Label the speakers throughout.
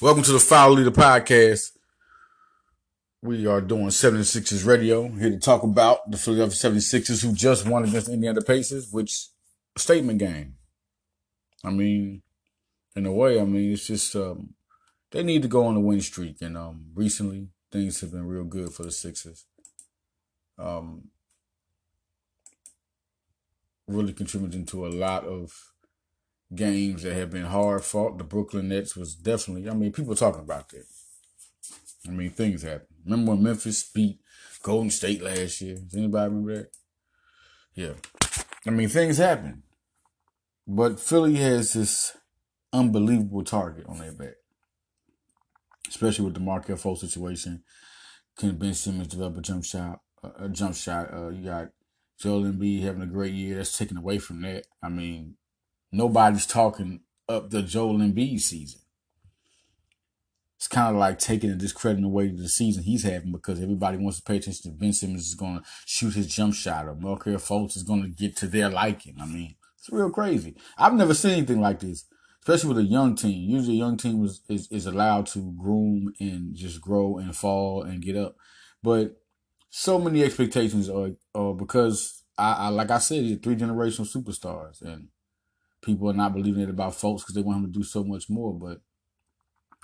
Speaker 1: Welcome to the Foul Leader Podcast. We are doing 76ers radio here to talk about the Philadelphia 76ers who just won against Indiana Pacers, which statement game. I mean, in a way, I mean, it's just um, they need to go on a win streak. And um, recently, things have been real good for the Sixers. Um, really contributing to a lot of games that have been hard fought. The Brooklyn Nets was definitely, I mean, people talking about that. I mean, things happen. Remember when Memphis beat Golden State last year? Does anybody remember that? Yeah. I mean, things happen. But Philly has this unbelievable target on their back. Especially with the Markelle Fultz situation. Can Ben Simmons develop a jump shot? A jump shot. Uh, you got Joel Embiid having a great year. That's taken away from that. I mean, nobody's talking up the Joel Embiid season. It's kind of like taking and discrediting away to the season he's having because everybody wants to pay attention to Ben Simmons is going to shoot his jump shot or Markelle Fultz is going to get to their liking. I mean, it's real crazy. I've never seen anything like this, especially with a young team. Usually, a young team is, is, is allowed to groom and just grow and fall and get up. But so many expectations are, are because I, I like I said, three generational superstars and people are not believing it about Fultz because they want him to do so much more. But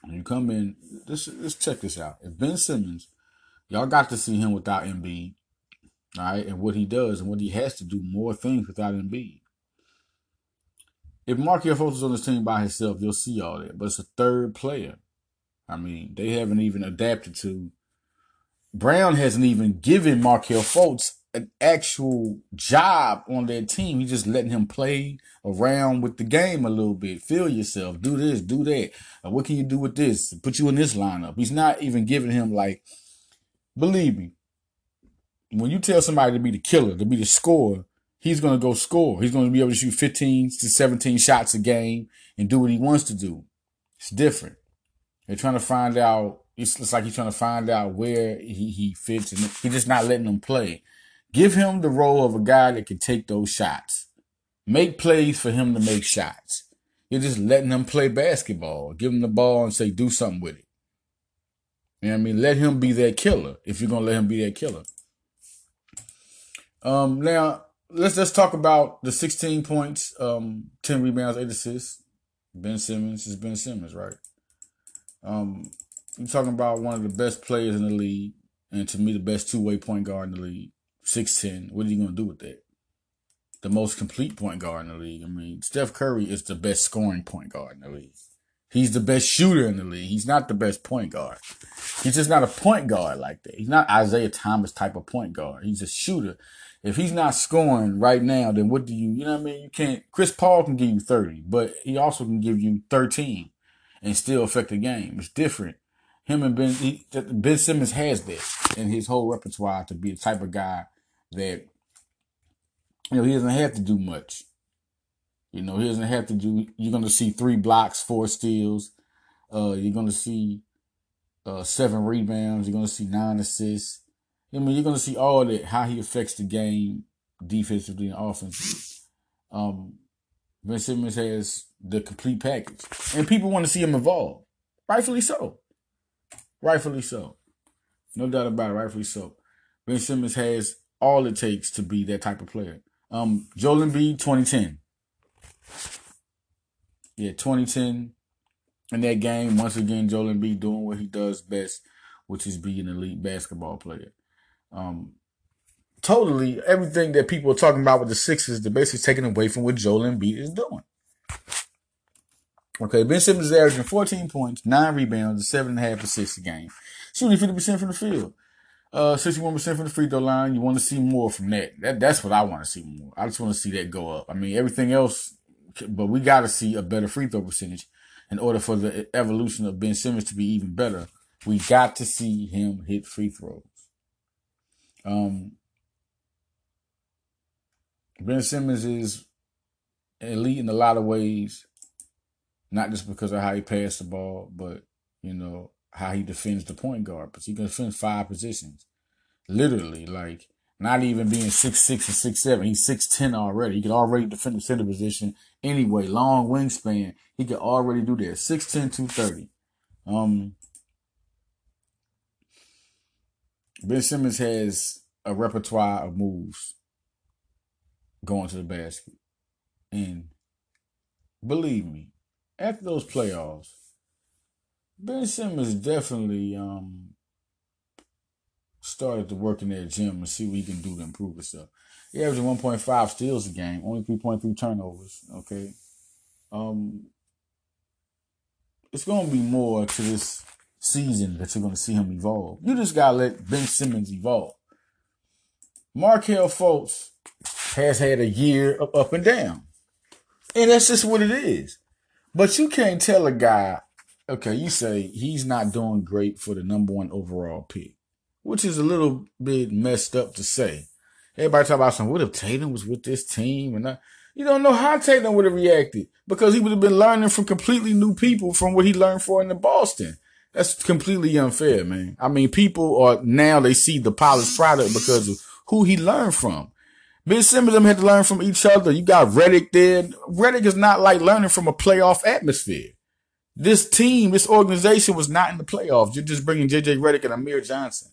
Speaker 1: when you come in, let's, check this out. If Ben Simmons, y'all got to see him without Embiid, all right, and what he does and what he has to do more things without Embiid. If Markelle Fultz is on this team by himself, you'll see all that. But it's a third player. I mean, they haven't even adapted to. Brown hasn't even given Markelle Fultz an actual job on their team. He's just letting him play around with the game a little bit. Feel yourself. Do this, do that. What can you do with this? Put you in this lineup. He's not even giving him like, believe me, when you tell somebody to be the killer, to be the scorer, he's going to go score. He's going to be able to shoot 15 to 17 shots a game and do what he wants to do. It's different. They're trying to find out. It's, it's like he's trying to find out where he, he fits and he's just not letting them play. Give him the role of a guy that can take those shots. Make plays for him to make shots. You're just letting him play basketball. Give him the ball and say, do something with it. You know what I mean? Let him be that killer if you're gonna let him be that killer. Um, now let's let's talk about the 16 points, um, 10 rebounds, 8 assists. Ben Simmons is Ben Simmons, right? Um, you're talking about one of the best players in the league, and to me, the best two way point guard in the league. 6'10. What are you going to do with that? The most complete point guard in the league. I mean, Steph Curry is the best scoring point guard in the league. He's the best shooter in the league. He's not the best point guard. He's just not a point guard like that. He's not Isaiah Thomas type of point guard. He's a shooter. If he's not scoring right now, then what do you, you know what I mean? You can't, Chris Paul can give you 30, but he also can give you 13 and still affect the game. It's different. Him and Ben, he, Ben Simmons has that in his whole repertoire to be the type of guy that you know he doesn't have to do much. You know, he doesn't have to do. You're going to see three blocks, four steals. Uh, you're going to see uh, seven rebounds. You're going to see nine assists. I mean, you're going to see all that how he affects the game defensively and offensively. Um, Ben Simmons has the complete package, and people want to see him evolve. Rightfully so. Rightfully so. No doubt about it. Rightfully so. Ben Simmons has all it takes to be that type of player. Um, Joel Embiid, 2010. Yeah, 2010. In that game, once again, Joel Embiid doing what he does best, which is being an elite basketball player. Um, totally everything that people are talking about with the Sixers, they're basically taking away from what Joel Embiid is doing. Okay, Ben Simmons is averaging 14 points, 9 rebounds, and 7.5 assists a game. Shooting 50% from the field uh, 61% from the free throw line. You want to see more from that. that that's what I want to see more. I just want to see that go up. I mean, everything else, but we got to see a better free throw percentage in order for the evolution of Ben Simmons to be even better. We got to see him hit free throws. Um, Ben Simmons is elite in a lot of ways, not just because of how he passed the ball, but you know how he defends the point guard, but he can defend five positions. Literally, like not even being six six or six seven. He's six ten already. He can already defend the center position anyway. Long wingspan. He can already do that. 6'10", 230. Um, Ben Simmons has a repertoire of moves going to the basket. And believe me, after those playoffs, Ben Simmons definitely um started to work in that gym and see what he can do to improve himself. He averaging 1.5 steals a game, only 3.3 turnovers. Okay. Um it's gonna be more to this season that you're gonna see him evolve. You just gotta let Ben Simmons evolve. Markelle Fultz has had a year of up and down. And that's just what it is. But you can't tell a guy, okay, you say he's not doing great for the number one overall pick, which is a little bit messed up to say. Everybody talk about some, what if Tatum was with this team? And you don't know how Tatum would have reacted because he would have been learning from completely new people from what he learned for in the Boston. That's completely unfair, man. I mean, people are now they see the polished product because of who he learned from. Ben Simmons them had to learn from each other. You got Redick there. Redick is not like learning from a playoff atmosphere. This team, this organization was not in the playoffs. You're just bringing JJ Redick and Amir Johnson.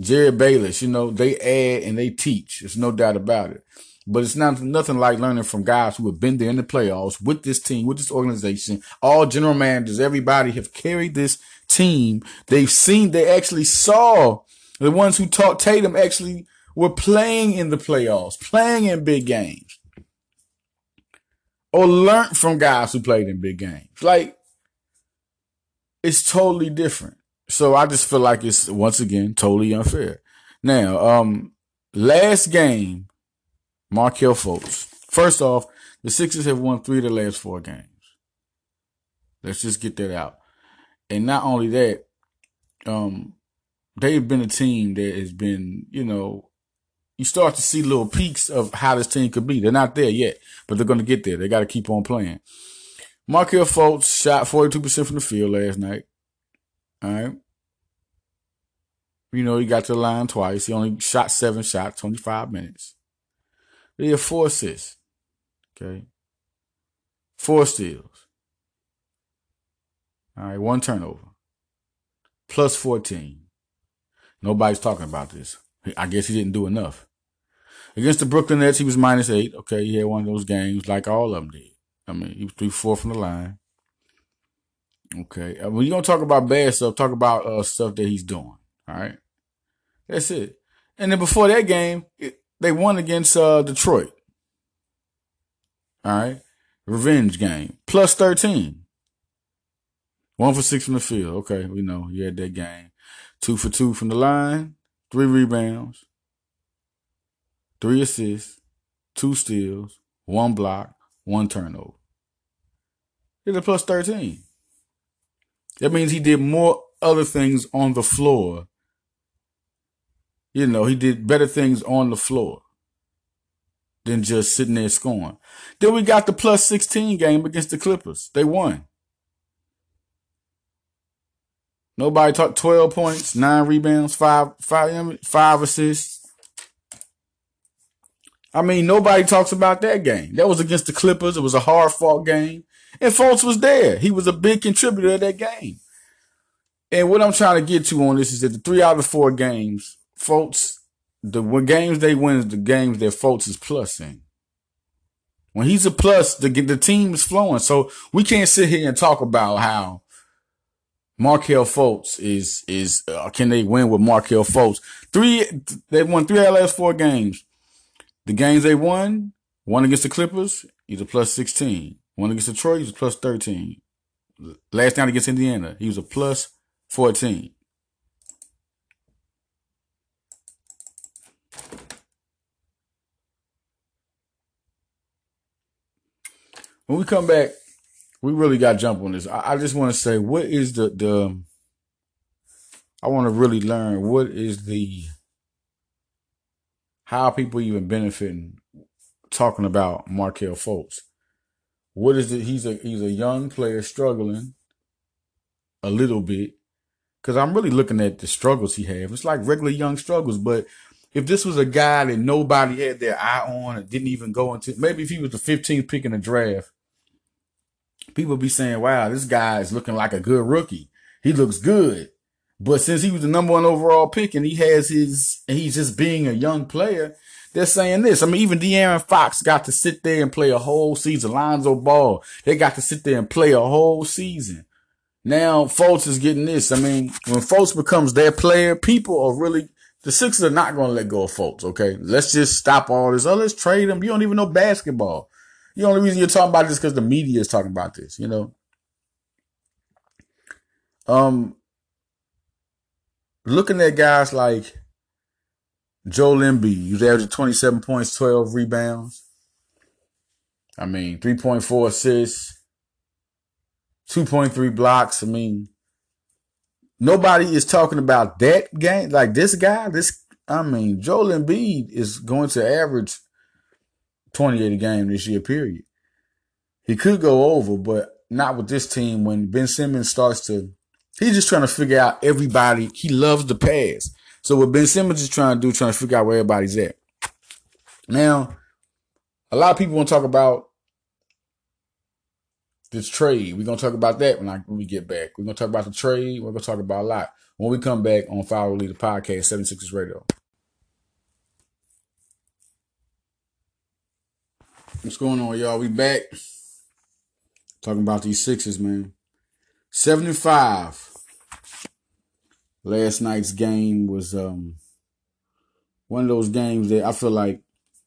Speaker 1: Jerryd Bayless, you know, they add and they teach. There's no doubt about it. But it's not nothing like learning from guys who have been there in the playoffs with this team, with this organization. All general managers, everybody have carried this team. They've seen, they actually saw the ones who taught Tatum actually were playing in the playoffs, playing in big games, or learned from guys who played in big games. Like, it's totally different. So I just feel like it's once again totally unfair. Now, um, last game, Markelle Fultz. First off, the Sixers have won three of the last four games. Let's just get that out. And not only that, um, they've been a team that has been, you know, you start to see little peaks of how this team could be. They're not there yet, but they're going to get there. They got to keep on playing. Markelle Fultz shot 42% from the field last night. All right. You know, he got to the line twice. He only shot seven shots, 25 minutes. He had four assists. Okay. Four steals. All right. One turnover. Plus 14. Nobody's talking about this. I guess he didn't do enough. Against the Brooklyn Nets, he was minus eight. Okay, he had one of those games like all of them did. I mean, he was three four from the line. Okay, uh, when you gonna talk about bad stuff, talk about uh, stuff that he's doing. All right, that's it. And then before that game, it, they won against uh, Detroit. All right, revenge game plus thirteen. One for six from the field. Okay, we know he had that game. Two for two from the line. Three rebounds three assists, two steals, one block, one turnover. He's a plus 13. That means he did more other things on the floor. You know, he did better things on the floor than just sitting there scoring. Then we got the plus 16 game against the Clippers. They won. Nobody talked 12 points, nine rebounds, five, five, five assists. I mean, nobody talks about that game. That was against the Clippers. It was a hard fought game. And Fultz was there. He was a big contributor to that game. And what I'm trying to get to on this is that the three out of four games, Fultz, the games they win is the games that Fultz is plus in. When he's a plus, the, the team is flowing. So we can't sit here and talk about how Markelle Fultz is, is, uh, can they win with Markelle Fultz? Three, they won three out of last four games. The games they won, one against the Clippers, he's a plus 16. One against Detroit, he's a plus 13. Last night against Indiana, he was a plus 14. When we come back, we really got to jump on this. I, I just want to say, what is the the? I want to really learn what is the how are people even benefiting talking about Markelle Fultz? What is it? He's a he's a young player struggling a little bit. Cause I'm really looking at the struggles he has. It's like regular young struggles, but if this was a guy that nobody had their eye on and didn't even go into, maybe if he was the 15th pick in the draft, people be saying, wow, this guy is looking like a good rookie. He looks good. But since he was the number one overall pick and he has his, and he's just being a young player, they're saying this. I mean, even De'Aaron Fox got to sit there and play a whole season. Lonzo Ball, they got to sit there and play a whole season. Now Fultz is getting this. I mean, when Fultz becomes their player, people are really the Sixers are not going to let go of Fultz. Okay, let's just stop all this. Oh, let's trade him. You don't even know basketball. The only reason you're talking about this because the media is talking about this. You know. Um, looking at guys like Joel Embiid, he's averaging 27 points, 12 rebounds. I mean, 3.4 assists, 2.3 blocks. I mean, nobody is talking about that game. Like this guy, this, I mean, Joel Embiid is going to average 28 a game this year, period. He could go over, but not with this team when Ben Simmons starts to, he's just trying to figure out everybody. He loves the pass. So what Ben Simmons is trying to do, trying to figure out where everybody's at. Now, a lot of people want to talk about this trade. We're gonna talk about that when I when we get back. We're gonna talk about the trade. We're gonna talk about a lot when we come back on Follow Leader Podcast, 76ers Radio. What's going on, y'all? We back. Talking about these sixes, man. 75. Last night's game was um one of those games that I feel like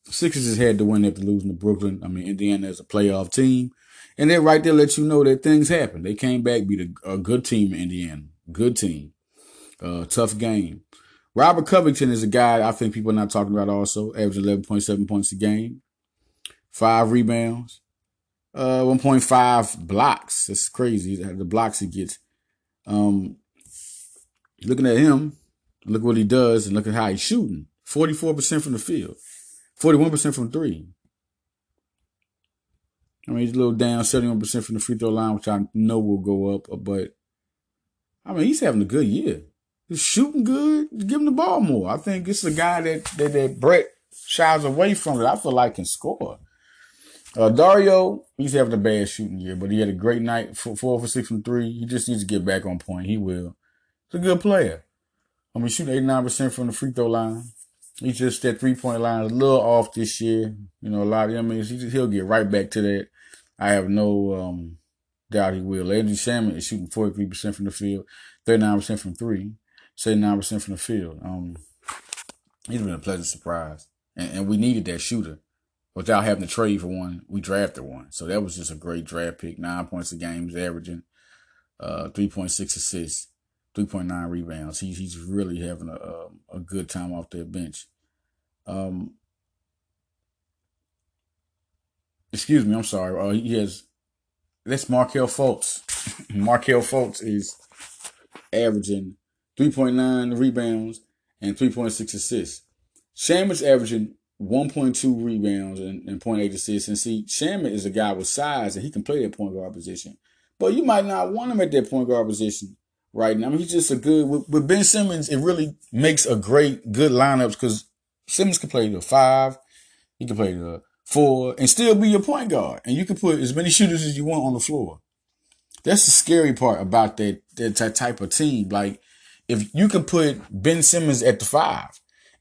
Speaker 1: Sixers has had to win after losing to Brooklyn. I mean, Indiana is a playoff team. And that right there lets you know that things happen. They came back, beat a, a good team in Indiana. Good team. Uh, tough game. Robert Covington is a guy I think people are not talking about also, averaging 11.7 points a game, five rebounds, uh, 1.5 blocks. That's crazy. The blocks he gets. Um, looking at him, look what he does and look at how he's shooting. 44% from the field, 41% from three. I mean, he's a little down, 71% from the free throw line, which I know will go up. But, I mean, he's having a good year. He's shooting good. Give him the ball more. I think it's a guy that, that, that Brett shies away from that I feel like can score. Uh, Dario, he's having a bad shooting year, but he had a great night, four for six from three. He just needs to get back on point. He will. He's a good player. I mean, shooting 89% from the free throw line. He's just that three point line a little off this year. You know, a lot of, I mean, he'll get right back to that. I have no um, doubt he will. Landry Shamet is shooting 43% from the field, 39% from three, 79% from the field. Um, he's been a pleasant surprise. And, and, we needed that shooter. Without having to trade for one, we drafted one. So that was just a great draft pick. Nine points a game, he's averaging uh, 3.6 assists, 3.9 rebounds. He's, he's really having a, a, a good time off that bench. Um, excuse me, I'm sorry. Uh, he has that's Markelle Fultz. Markelle Fultz is averaging 3.9 rebounds and 3.6 assists. Shamet's averaging 1.2 rebounds and, and 0.8 assists. And see, Shamet is a guy with size and he can play that point guard position. But you might not want him at that point guard position right now. I mean, he's just a good, with, with Ben Simmons, it really makes a great, good lineups because Simmons can play the five, he can play the four, and still be your point guard. And you can put as many shooters as you want on the floor. That's the scary part about that, that type of team. Like if you can put Ben Simmons at the five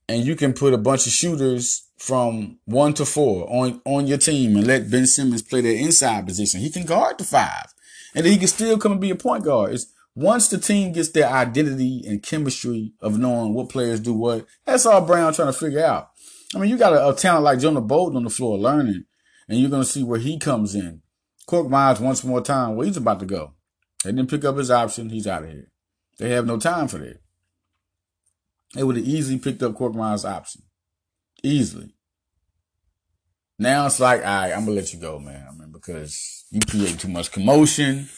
Speaker 1: and you can put a bunch of shooters from one to four on, on your team and let Ben Simmons play that inside position, he can guard the five and he can still come and be a point guard. It's once the team gets their identity and chemistry of knowing what players do what, that's all Brown trying to figure out. I mean, you got a, a talent like Jonah Bolden on the floor learning, and you're going to see where he comes in. Cork Korkmaz once more time, well, he's about to go. They didn't pick up his option. He's out of here. They have no time for that. They would have easily picked up Cork Korkmaz's option. Easily. Now it's like, all right, I'm going to let you go, man. I mean, because you create too much commotion.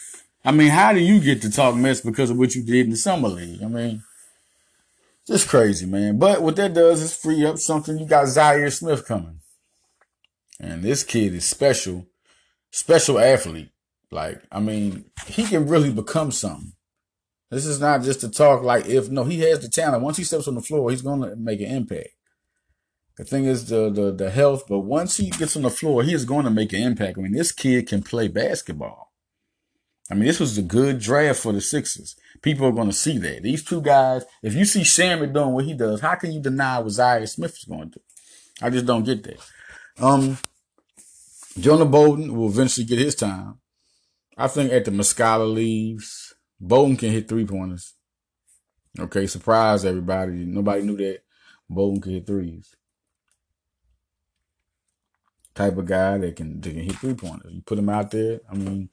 Speaker 1: I mean, how do you get to talk mess because of what you did in the summer league? I mean, just crazy, man. But what that does is free up something. You got Zhaire Smith coming. And this kid is special, special athlete. Like, I mean, he can really become something. This is not just to talk like if no, he has the talent. Once he steps on the floor, he's gonna make an impact. The thing is the the the health, but once he gets on the floor, he is going to make an impact. I mean, this kid can play basketball. I mean, this was a good draft for the Sixers. People are going to see that. These two guys, if you see Shamet doing what he does, how can you deny what Zhaire Smith is going to do? I just don't get that. Um, Jonah Bolden will eventually get his time. I think at the Muscala leaves, Bolden can hit three pointers. Okay, surprise everybody. Nobody knew that Bolden could hit threes. Type of guy that can, that can hit three pointers. You put him out there. I mean,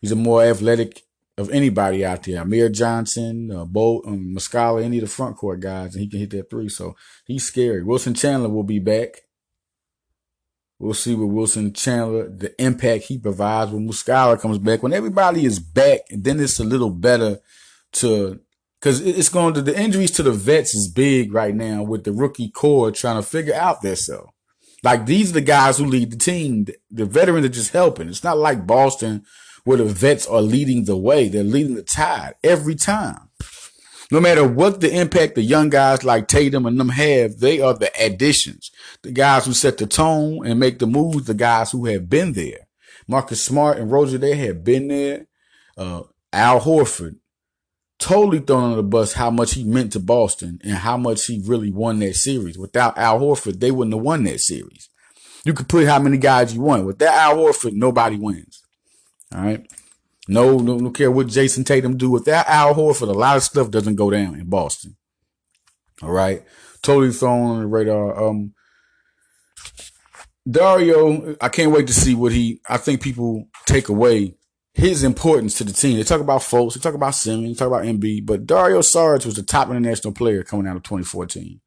Speaker 1: he's a more athletic of anybody out there. Amir Johnson, uh, Bo, um, Muscala, any of the front court guys, and he can hit that three. So he's scary. Wilson Chandler will be back. We'll see with Wilson Chandler, the impact he provides when Muscala comes back. When everybody is back, then it's a little better to, cause it's going to, the injuries to the vets is big right now with the rookie core trying to figure out their self. Like these are the guys who lead the team. The veterans are just helping. It's not like Boston where the vets are leading the way. They're leading the tide every time. No matter what the impact the young guys like Tatum and them have, they are the additions. The guys who set the tone and make the moves, the guys who have been there. Marcus Smart and Roger, they have been there. Uh, Al Horford, totally thrown under the bus how much he meant to Boston and how much he really won that series. Without Al Horford, they wouldn't have won that series. You could put how many guys you want. Without Al Horford, nobody wins. All right. No, no, no care what Jayson Tatum do. with Without Al Horford, a lot of stuff doesn't go down in Boston. All right. Totally thrown on the radar. Um, Dario, I can't wait to see what he, I think people take away his importance to the team. They talk about Fultz, they talk about Simmons, they talk about Embiid, but Dario Saric was the top international player coming out of 2014.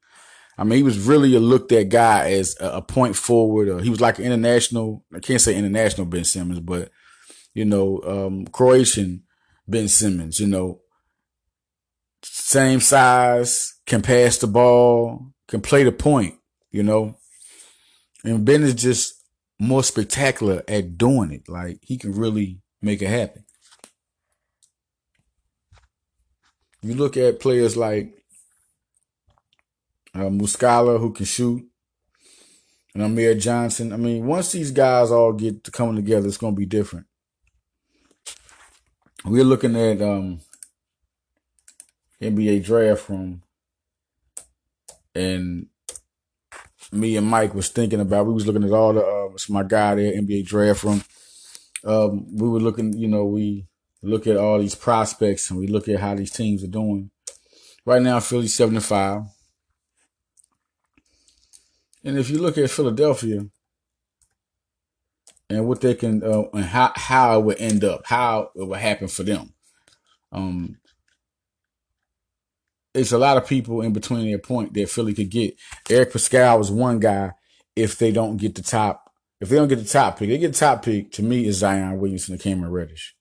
Speaker 1: I mean, he was really a looked at guy as a, point forward. Or he was like an international, I can't say international Ben Simmons, but you know, um, Croatian Ben Simmons, you know, same size, can pass the ball, can play the point, you know. And Ben is just more spectacular at doing it. Like he can really make it happen. You look at players like uh, Muscala who can shoot, and Amir Johnson. I mean, once these guys all get to coming together, it's going to be different we're looking at um NBA draft room, and me and Mike was thinking about. We was looking at all the uh, it's my guy there, NBA draft room. Um, we were looking, you know, we look at all these prospects and we look at how these teams are doing. Right now, Philly seventy five, and if you look at Philadelphia, and what they can uh, and how how it would end up, how it would happen for them. Um, it's a lot of people in between their point that Philly could get. Eric Paschall is one guy. If they don't get the top, if they don't get the top pick, they get the top pick. To me, is Zion Williamson and Cameron Reddish.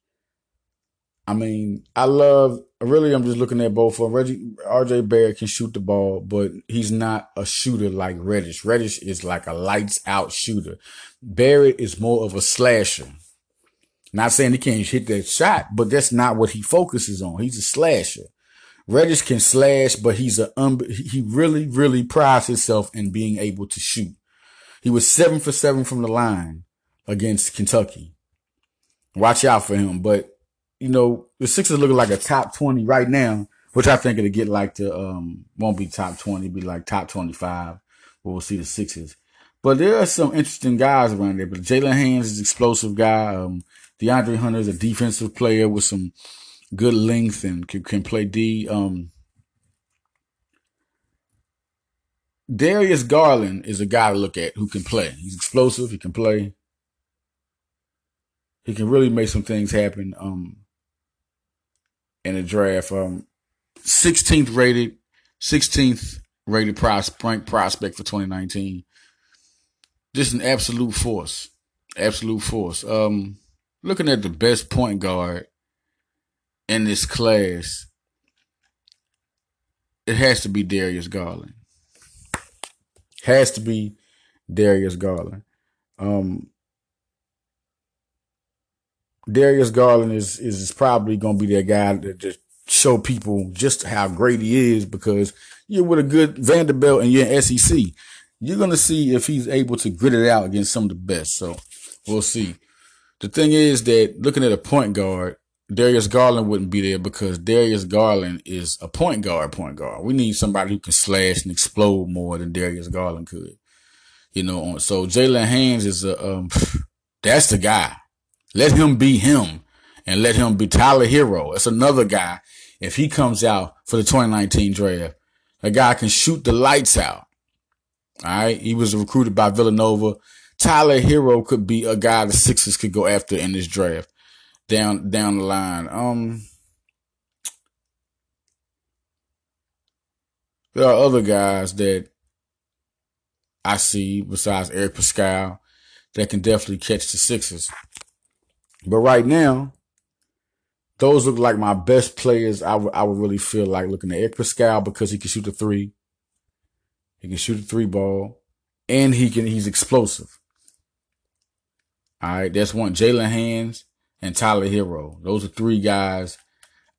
Speaker 1: I mean, I love. Really, I'm just looking at both of them. Reggie, RJ Barrett can shoot the ball, but he's not a shooter like Reddish. Reddish is like a lights out shooter. Barrett is more of a slasher. Not saying he can't hit that shot, but that's not what he focuses on. He's a slasher. Reddish can slash, but he's a um, he really, really prides himself in being able to shoot. He was seven for seven from the line against Kentucky. Watch out for him, but you know, the Sixers looking like a top 20 right now, which I think it'll get like to, um, won't be top 20, be like top 25. We'll see the Sixers. But there are some interesting guys around there. But Jaylen Hands is an explosive guy. Um, DeAndre Hunter is a defensive player with some good length and can, can play D. Um, Darius Garland is a guy to look at who can play. He's explosive. He can play. He can really make some things happen. Um, in the draft. Um, 16th rated, 16th rated prospect prospect for 2019. Just an absolute force, absolute force. Um, looking at the best point guard in this class, it has to be Darius Garland. Has to be Darius Garland. Um, Darius Garland is is probably going to be that guy to just show people just how great he is because you're with a good Vanderbilt and you're in SEC. You're going to see if he's able to grit it out against some of the best. So we'll see. The thing is that looking at a point guard, Darius Garland wouldn't be there because Darius Garland is a point guard, point guard. We need somebody who can slash and explode more than Darius Garland could. You know, so Jaylen Hands is a, um, that's the guy. Let him be him and let him be Tyler Herro. That's another guy. If he comes out for the 2019 draft, a guy can shoot the lights out. All right. He was recruited by Villanova. Tyler Herro could be a guy the Sixers could go after in this draft down, down the line. Um, there are other guys that I see besides Eric Paschall that can definitely catch the Sixers. But right now, those look like my best players. I would I would really feel like looking at Eric Paschall because he can shoot the three. He can shoot a three ball, and he can he's explosive. All right, that's one. Jaylen Hands and Tyler Herro. Those are three guys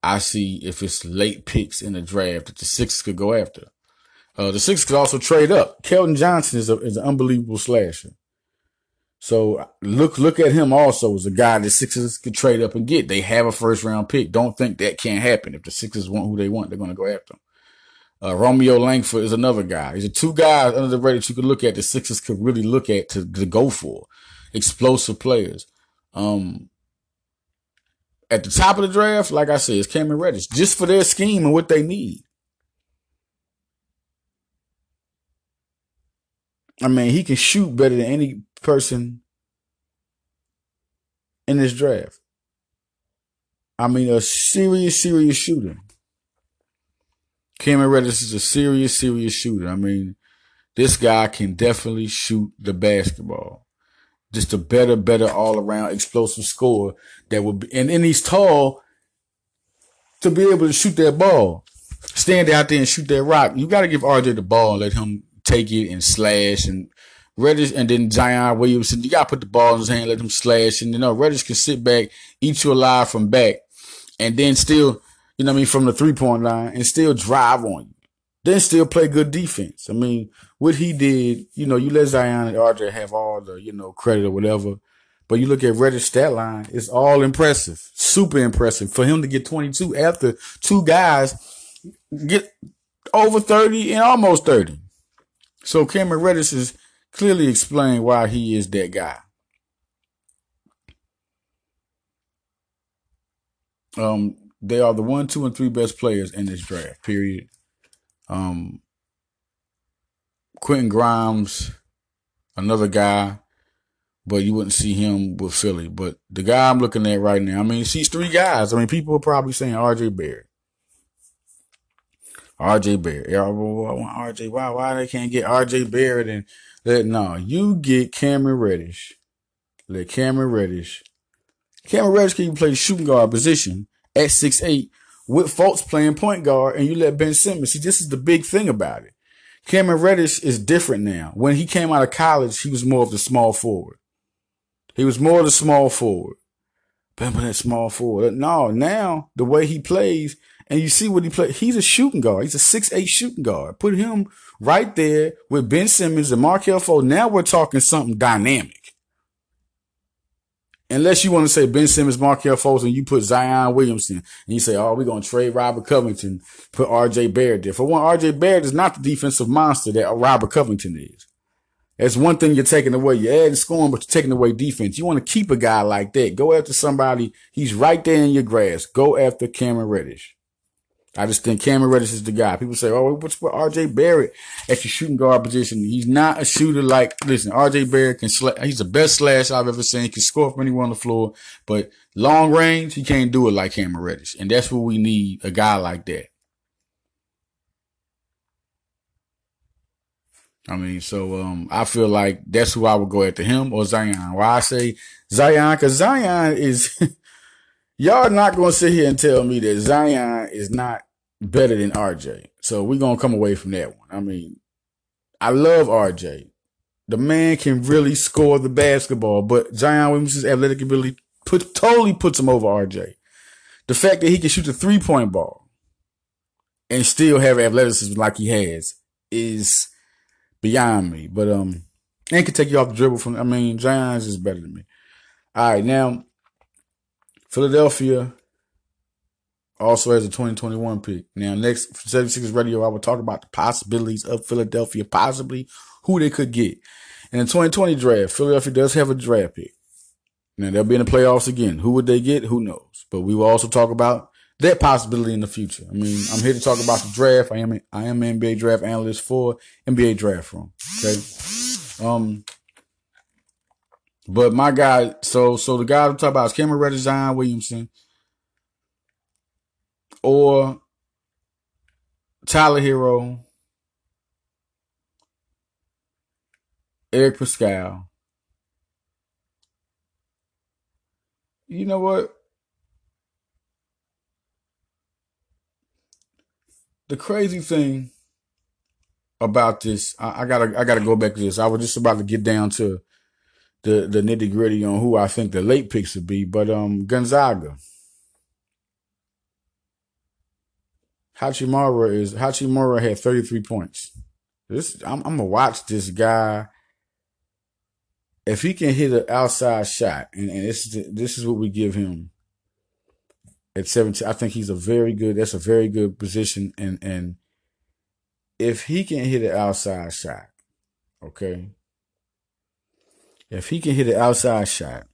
Speaker 1: I see if it's late picks in the draft that the Sixers could go after. Uh, the Sixers could also trade up. Keldon Johnson is, a, is an unbelievable slasher. So look look at him also as a guy that Sixers could trade up and get. They have a first round pick. Don't think that can't happen. If the Sixers want who they want, they're going to go after him. Uh, Romeo Langford is another guy. These are two guys under the radar you could look at. The Sixers could really look at to, to go for explosive players. Um, at the top of the draft, like I said, it's Cameron Reddish just for their scheme and what they need. I mean, he can shoot better than any person in this draft. I mean, a serious, serious shooter. Cameron Reddish is a serious, serious shooter. I mean, this guy can definitely shoot the basketball. Just a better, better all around explosive scorer that would be, and then he's tall to be able to shoot that ball. Stand out there and shoot that rock. You got to give RJ the ball and let him take it and slash and Reddish and then Zion Williamson. You gotta put the ball in his hand, let him slash, and you know Reddish can sit back, eat you alive from back, and then still, you know, I mean, from the three point line, and still drive on you. Then still play good defense. I mean, what he did, you know, you let Zion and RJ have all the, you know, credit or whatever. But you look at Reddish stat line, it's all impressive, super impressive for him to get 22 after two guys get over 30 and almost 30. So Cameron Reddish is clearly explain why he is that guy. Um, they are the one, two, and three best players in this draft. Period. Um, Quentin Grimes, another guy, but you wouldn't see him with Philly. But the guy I'm looking at right now, I mean, she's three guys. I mean, people are probably saying R.J. Barrett. R.J. Barrett. Yeah, I want R.J. Why? Why they can't get R.J. Barrett and that no, you get Cameron Reddish. Let Cameron Reddish. Cameron Reddish can play shooting guard position at six eight with Fultz playing point guard, and you let Ben Simmons. See, this is the big thing about it. Cameron Reddish is different now. When he came out of college, he was more of the small forward. He was more of the small forward. Remember that small forward? No, now the way he plays, and you see what he plays. He's a shooting guard. He's a six eight shooting guard. Put him right there with Ben Simmons and Markelle Fultz. Now we're talking something dynamic. Unless you want to say Ben Simmons, Markelle Fultz, and you put Zion Williamson, and you say, "Oh, we're gonna trade Robert Covington, put R.J. Barrett there." For one, R.J. Barrett is not the defensive monster that Robert Covington is. That's one thing you're taking away. You're adding scoring, but you're taking away defense. You want to keep a guy like that. Go after somebody. He's right there in your grass. Go after Cameron Reddish. I just think Cameron Reddish is the guy. People say, "Oh, what's with RJ Barrett at your shooting guard position?" He's not a shooter like. Listen, RJ Barrett can. Sla- he's the best slash I've ever seen. He can score from anywhere on the floor, but long range, he can't do it like Cameron Reddish, and that's what we need. A guy like that. I mean, so um, I feel like that's who I would go after him or Zion. Why I say Zion? Because Zion is. y'all not gonna sit here and tell me that Zion is not better than RJ. So we're gonna come away from that one. I mean, I love RJ. The man can really score the basketball, but Zion Williamson's athletic ability put totally puts him over RJ. The fact that he can shoot the three point ball and still have athleticism like he has is beyond me. But um, and can take you off the dribble from. I mean, Zion's is better than me. All right, now Philadelphia also as a 2021 pick. Now, next 76ers radio, I will talk about the possibilities of Philadelphia, possibly who they could get. In the 2020 draft, Philadelphia does have a draft pick. Now, they'll be in the playoffs again. Who would they get? Who knows? But we will also talk about that possibility in the future. I mean, I'm here to talk about the draft. I am I am an NBA draft analyst for NBA Draft Room. Okay. Um, but my guy, so so the guy I'm talking about is Cameron Reddish, Zion Williamson, or Tyler Herro, Eric Paschall. You know what? The crazy thing about this, I, I, gotta I gotta go back to this. I was just about to get down to the the nitty gritty on who I think the late picks would be, but um Gonzaga. Hachimura is Hachimura had 33 points. This I'm, I'm gonna watch this guy. If he can hit an outside shot, and, and this is this is what we give him at 17. I think he's a very good. That's a very good position, and and if he can hit an outside shot, okay. If he can hit an outside shot,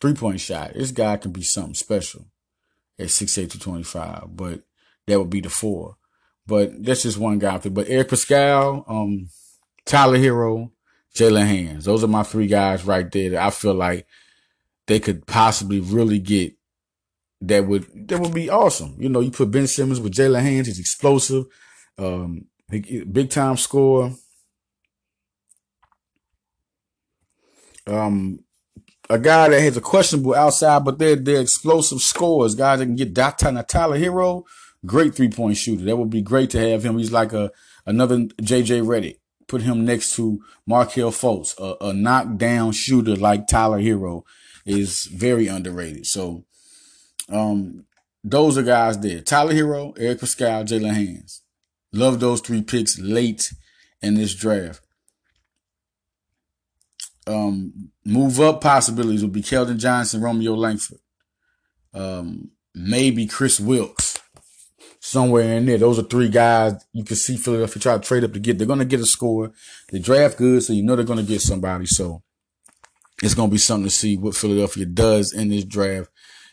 Speaker 1: three point shot, this guy can be something special at six to 25, but that would be the four. But that's just one guy. But Eric Paschall, um, Tyler Herro, Jaylen Hands. Those are my three guys right there that I feel like they could possibly really get that would that would be awesome. You know, you put Ben Simmons with Jaylen Hands, he's explosive, um, big time score. Um, a guy that has a questionable outside, but they're they're explosive scores. Guys that can get that Tyler Herro, great three point shooter. That would be great to have him. He's like a another JJ Redick. Put him next to Markelle Fultz, a, a knockdown shooter like Tyler Herro is very underrated. So, um, those are guys there. Tyler Herro, Eric Paschall, Jaylen Hands. Love those three picks late in this draft. Um, move up possibilities would be Keldon Johnson, Romeo Langford, um, maybe Kris Wilkes, somewhere in there. Those are three guys you can see Philadelphia try to trade up to get. They're going to get a score. They draft good, so you know they're going to get somebody. So it's going to be something to see what Philadelphia does in this draft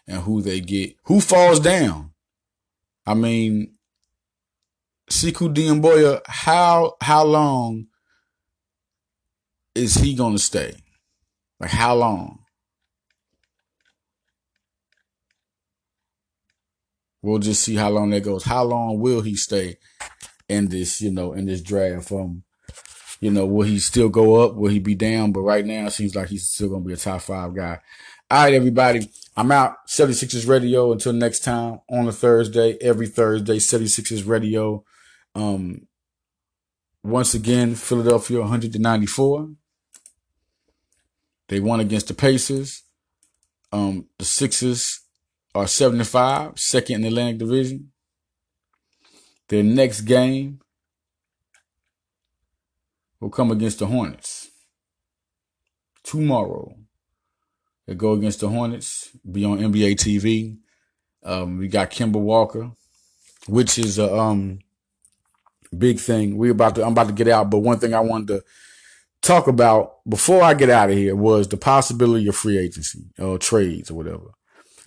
Speaker 1: and who they get. Who falls down? I mean, Sekou Doumbouya, how how long is he going to stay? Like how long? We'll just see how long that goes. How long will he stay in this, you know, in this draft? Um, you know, will he still go up? Will he be down? But right now, it seems like he's still going to be a top five guy. All right, everybody. I'm out. 76ers Radio. Until next time on a Thursday, every Thursday, 76ers Radio. Um, once again, Philadelphia 194. They won against the Pacers. Um, the Sixers are 75, second in the Atlantic Division. Their next game will come against the Hornets tomorrow. They go against the Hornets, be on NBA TV. Um, we got Kemba Walker, which is a um, big thing. We about to I'm about to get out, but one thing I wanted to talk about before I get out of here was the possibility of free agency or trades or whatever.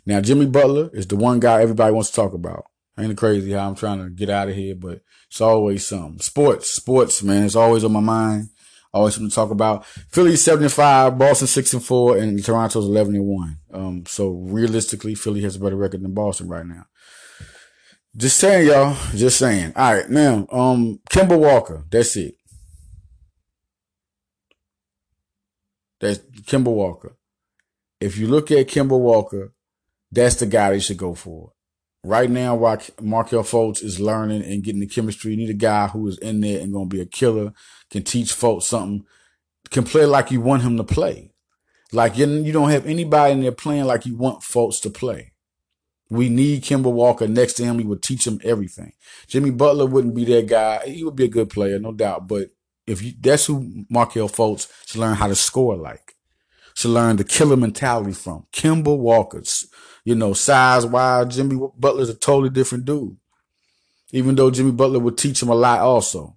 Speaker 1: Now, Jimmy Butler is the one guy everybody wants to talk about. Ain't it crazy how I'm trying to get out of here, but it's always something. Sports, sports, man, it's always on my mind. Always something to talk about. Philly 75, Boston 6 and 4, and Toronto's 11 and 1. Um, so realistically, Philly has a better record than Boston right now. Just saying, y'all. Just saying. All right, now, um, Kemba Walker. That's it. That's Kemba Walker. If you look at Kemba Walker, that's the guy they should go for. Right now, while Markelle Fultz is learning and getting the chemistry, you need a guy who is in there and going to be a killer, can teach Fultz something, can play like you want him to play. Like you don't have anybody in there playing like you want Fultz to play. We need Kemba Walker next to him. He would teach him everything. Jimmy Butler wouldn't be that guy. He would be a good player, no doubt. But if you, that's who Markelle Fultz should learn how to score like. should learn the killer mentality from. Kemba Walker's, you know, size wise, Jimmy Butler's a totally different dude. Even though Jimmy Butler would teach him a lot also.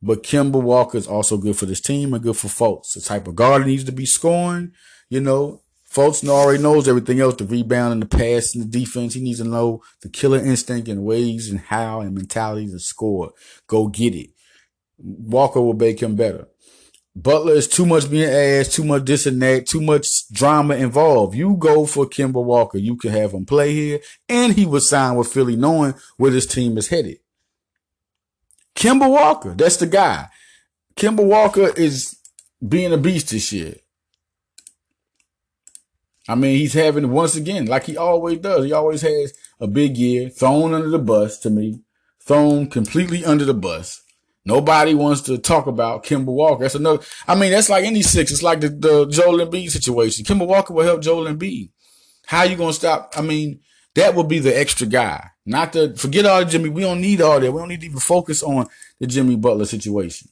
Speaker 1: But Kemba Walker is also good for this team and good for Fultz. The type of guard needs to be scoring, you know, Fultz already knows everything else, the rebound and the pass and the defense. He needs to know the killer instinct and ways and how and mentality to score. Go get it. Walker will make him better. Butler is too much being asked, too much this and that, too much drama involved. You go for Kemba Walker. You can have him play here, and he would sign with Philly knowing where this team is headed. Kemba Walker, that's the guy. Kemba Walker is being a beast this year. I mean, he's having once again, like he always does. He always has a big year, thrown under the bus to me, thrown completely under the bus. Nobody wants to talk about Kemba Walker. That's another. I mean, that's like any six. It's like the, the Joel Embiid situation. Kemba Walker will help Joel Embiid. How you gonna stop? I mean, that would be the extra guy. Not to forget all the Jimmy. We don't need all that. We don't need to even focus on the Jimmy Butler situation.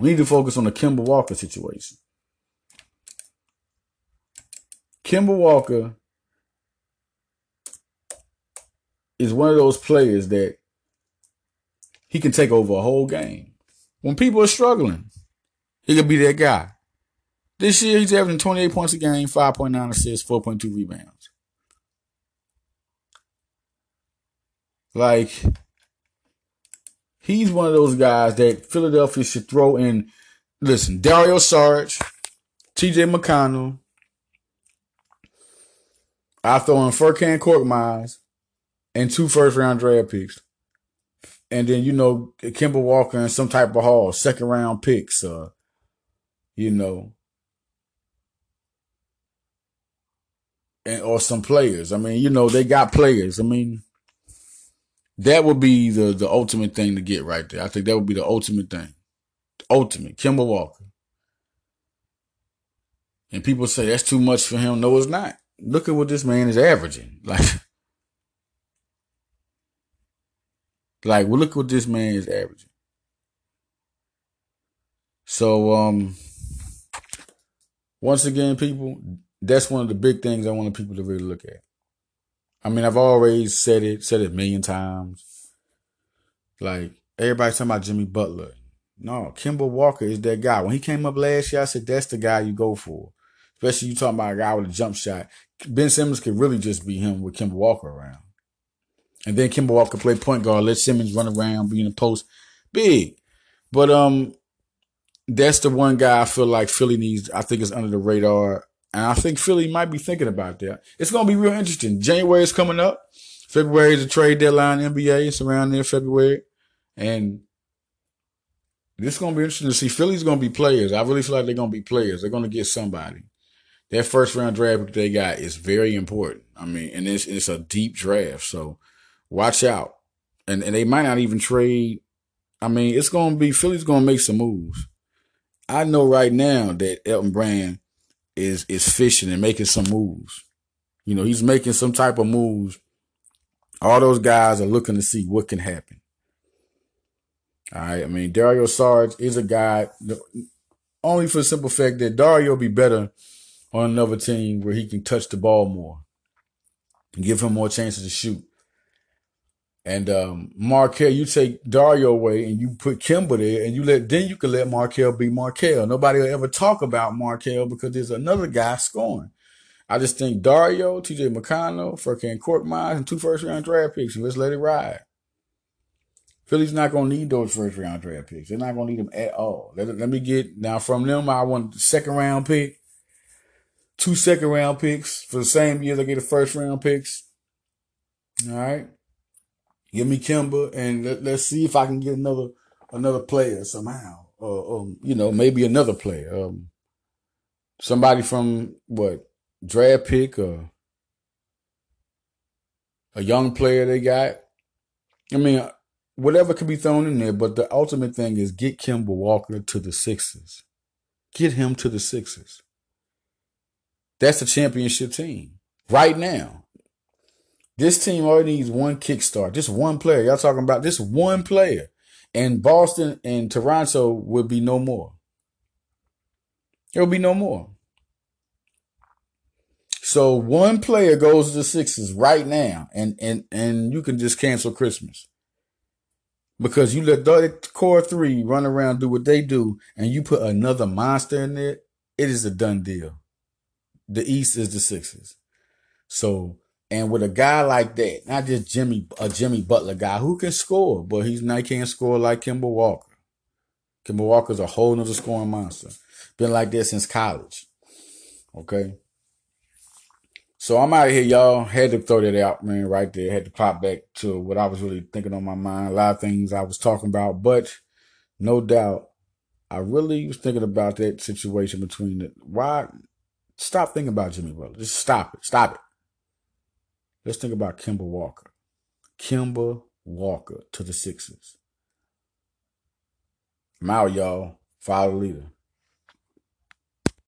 Speaker 1: We need to focus on the Kemba Walker situation. Kemba Walker is one of those players that he can take over a whole game. When people are struggling, he could be that guy. This year, he's averaging 28 points a game, 5.9 assists, 4.2 rebounds. Like, he's one of those guys that Philadelphia should throw in. Listen, Dario Sarge, TJ McConnell, I throw in Furkan Korkmaz and two first round draft picks. And then, you know, Kemba Walker and some type of haul, second round picks, uh, you know, and or some players. I mean, you know, they got players. I mean, that would be the the ultimate thing to get right there. I think that would be the ultimate thing. Ultimate. Kemba Walker. And people say that's too much for him. No, it's not look at what this man is averaging. Like, like, well, look what this man is averaging. So, um, once again, people, that's one of the big things I want people to really look at. I mean, I've always said it, said it a million times. Like, everybody's talking about Jimmy Butler. No, Kemba Walker is that guy. When he came up last year, I said, that's the guy you go for. Especially you talking about a guy with a jump shot. Ben Simmons could really just be him with Kemba Walker around. And then Kemba Walker play point guard, let Simmons run around, be in the post. Big. But um that's the one guy I feel like Philly needs, I think is under the radar. And I think Philly might be thinking about that. It's gonna be real interesting. January is coming up. February is a trade deadline NBA. It's around there February. And this is gonna be interesting to see. Philly's gonna be players. I really feel like they're gonna be players. They're gonna get somebody that first round draft they got is very important. I mean, and it's it's a deep draft, so watch out. And and they might not even trade. I mean, it's gonna be Philly's gonna make some moves. I know right now that Elton Brand is is fishing and making some moves. You know, he's making some type of moves. All those guys are looking to see what can happen. All right. I mean, Dario Sarge is a guy only for the simple fact that Dario will be better on another team where he can touch the ball more and give him more chances to shoot. And um, Markelle, you take Dario away and you put Kemba there, and you let then you can let Markelle be Markelle. Nobody will ever talk about Markelle because there's another guy scoring. I just think Dario, TJ McConnell, Furkan Korkmaz, and two first round draft picks. And let's let it ride. Philly's not gonna need those first round draft picks. They're not gonna need them at all. Let, let me get now from them. I want the second round pick two second round picks for the same year they get the first round picks. All right. Give me Kemba and let, us see if I can get another another player somehow. Or um, you know, maybe another player. Um somebody from what draft pick or a young player they got. I mean, whatever could be thrown in there, but the ultimate thing is get Kemba Walker to the Sixers. Get him to the Sixers. That's the championship team right now. This team already needs one kickstart, just one player. Y'all talking about this one player. And Boston and Toronto would be no more. There will be no more. So one player goes to the Sixers right now, and and and you can just cancel Christmas because you let the core three run around do what they do, and you put another monster in there. It is a done deal. The East is the Sixers. So and with a guy like that, not just Jimmy a Jimmy Butler guy who can score, but he's not can't score like Kemba Walker. Kemba Walker's a whole nother scoring monster. Been like that since college. Okay. So I'm out of here, y'all. Had to throw that out, man, right there. Had to pop back to what I was really thinking on my mind. A lot of things I was talking about, but no doubt, I really was thinking about that situation between the why. Stop thinking about Jimmy Butler. Just stop it. Stop it. Let's think about Kemba Walker. Kemba Walker to the Sixers. I'm out, y'all. Follow the leader.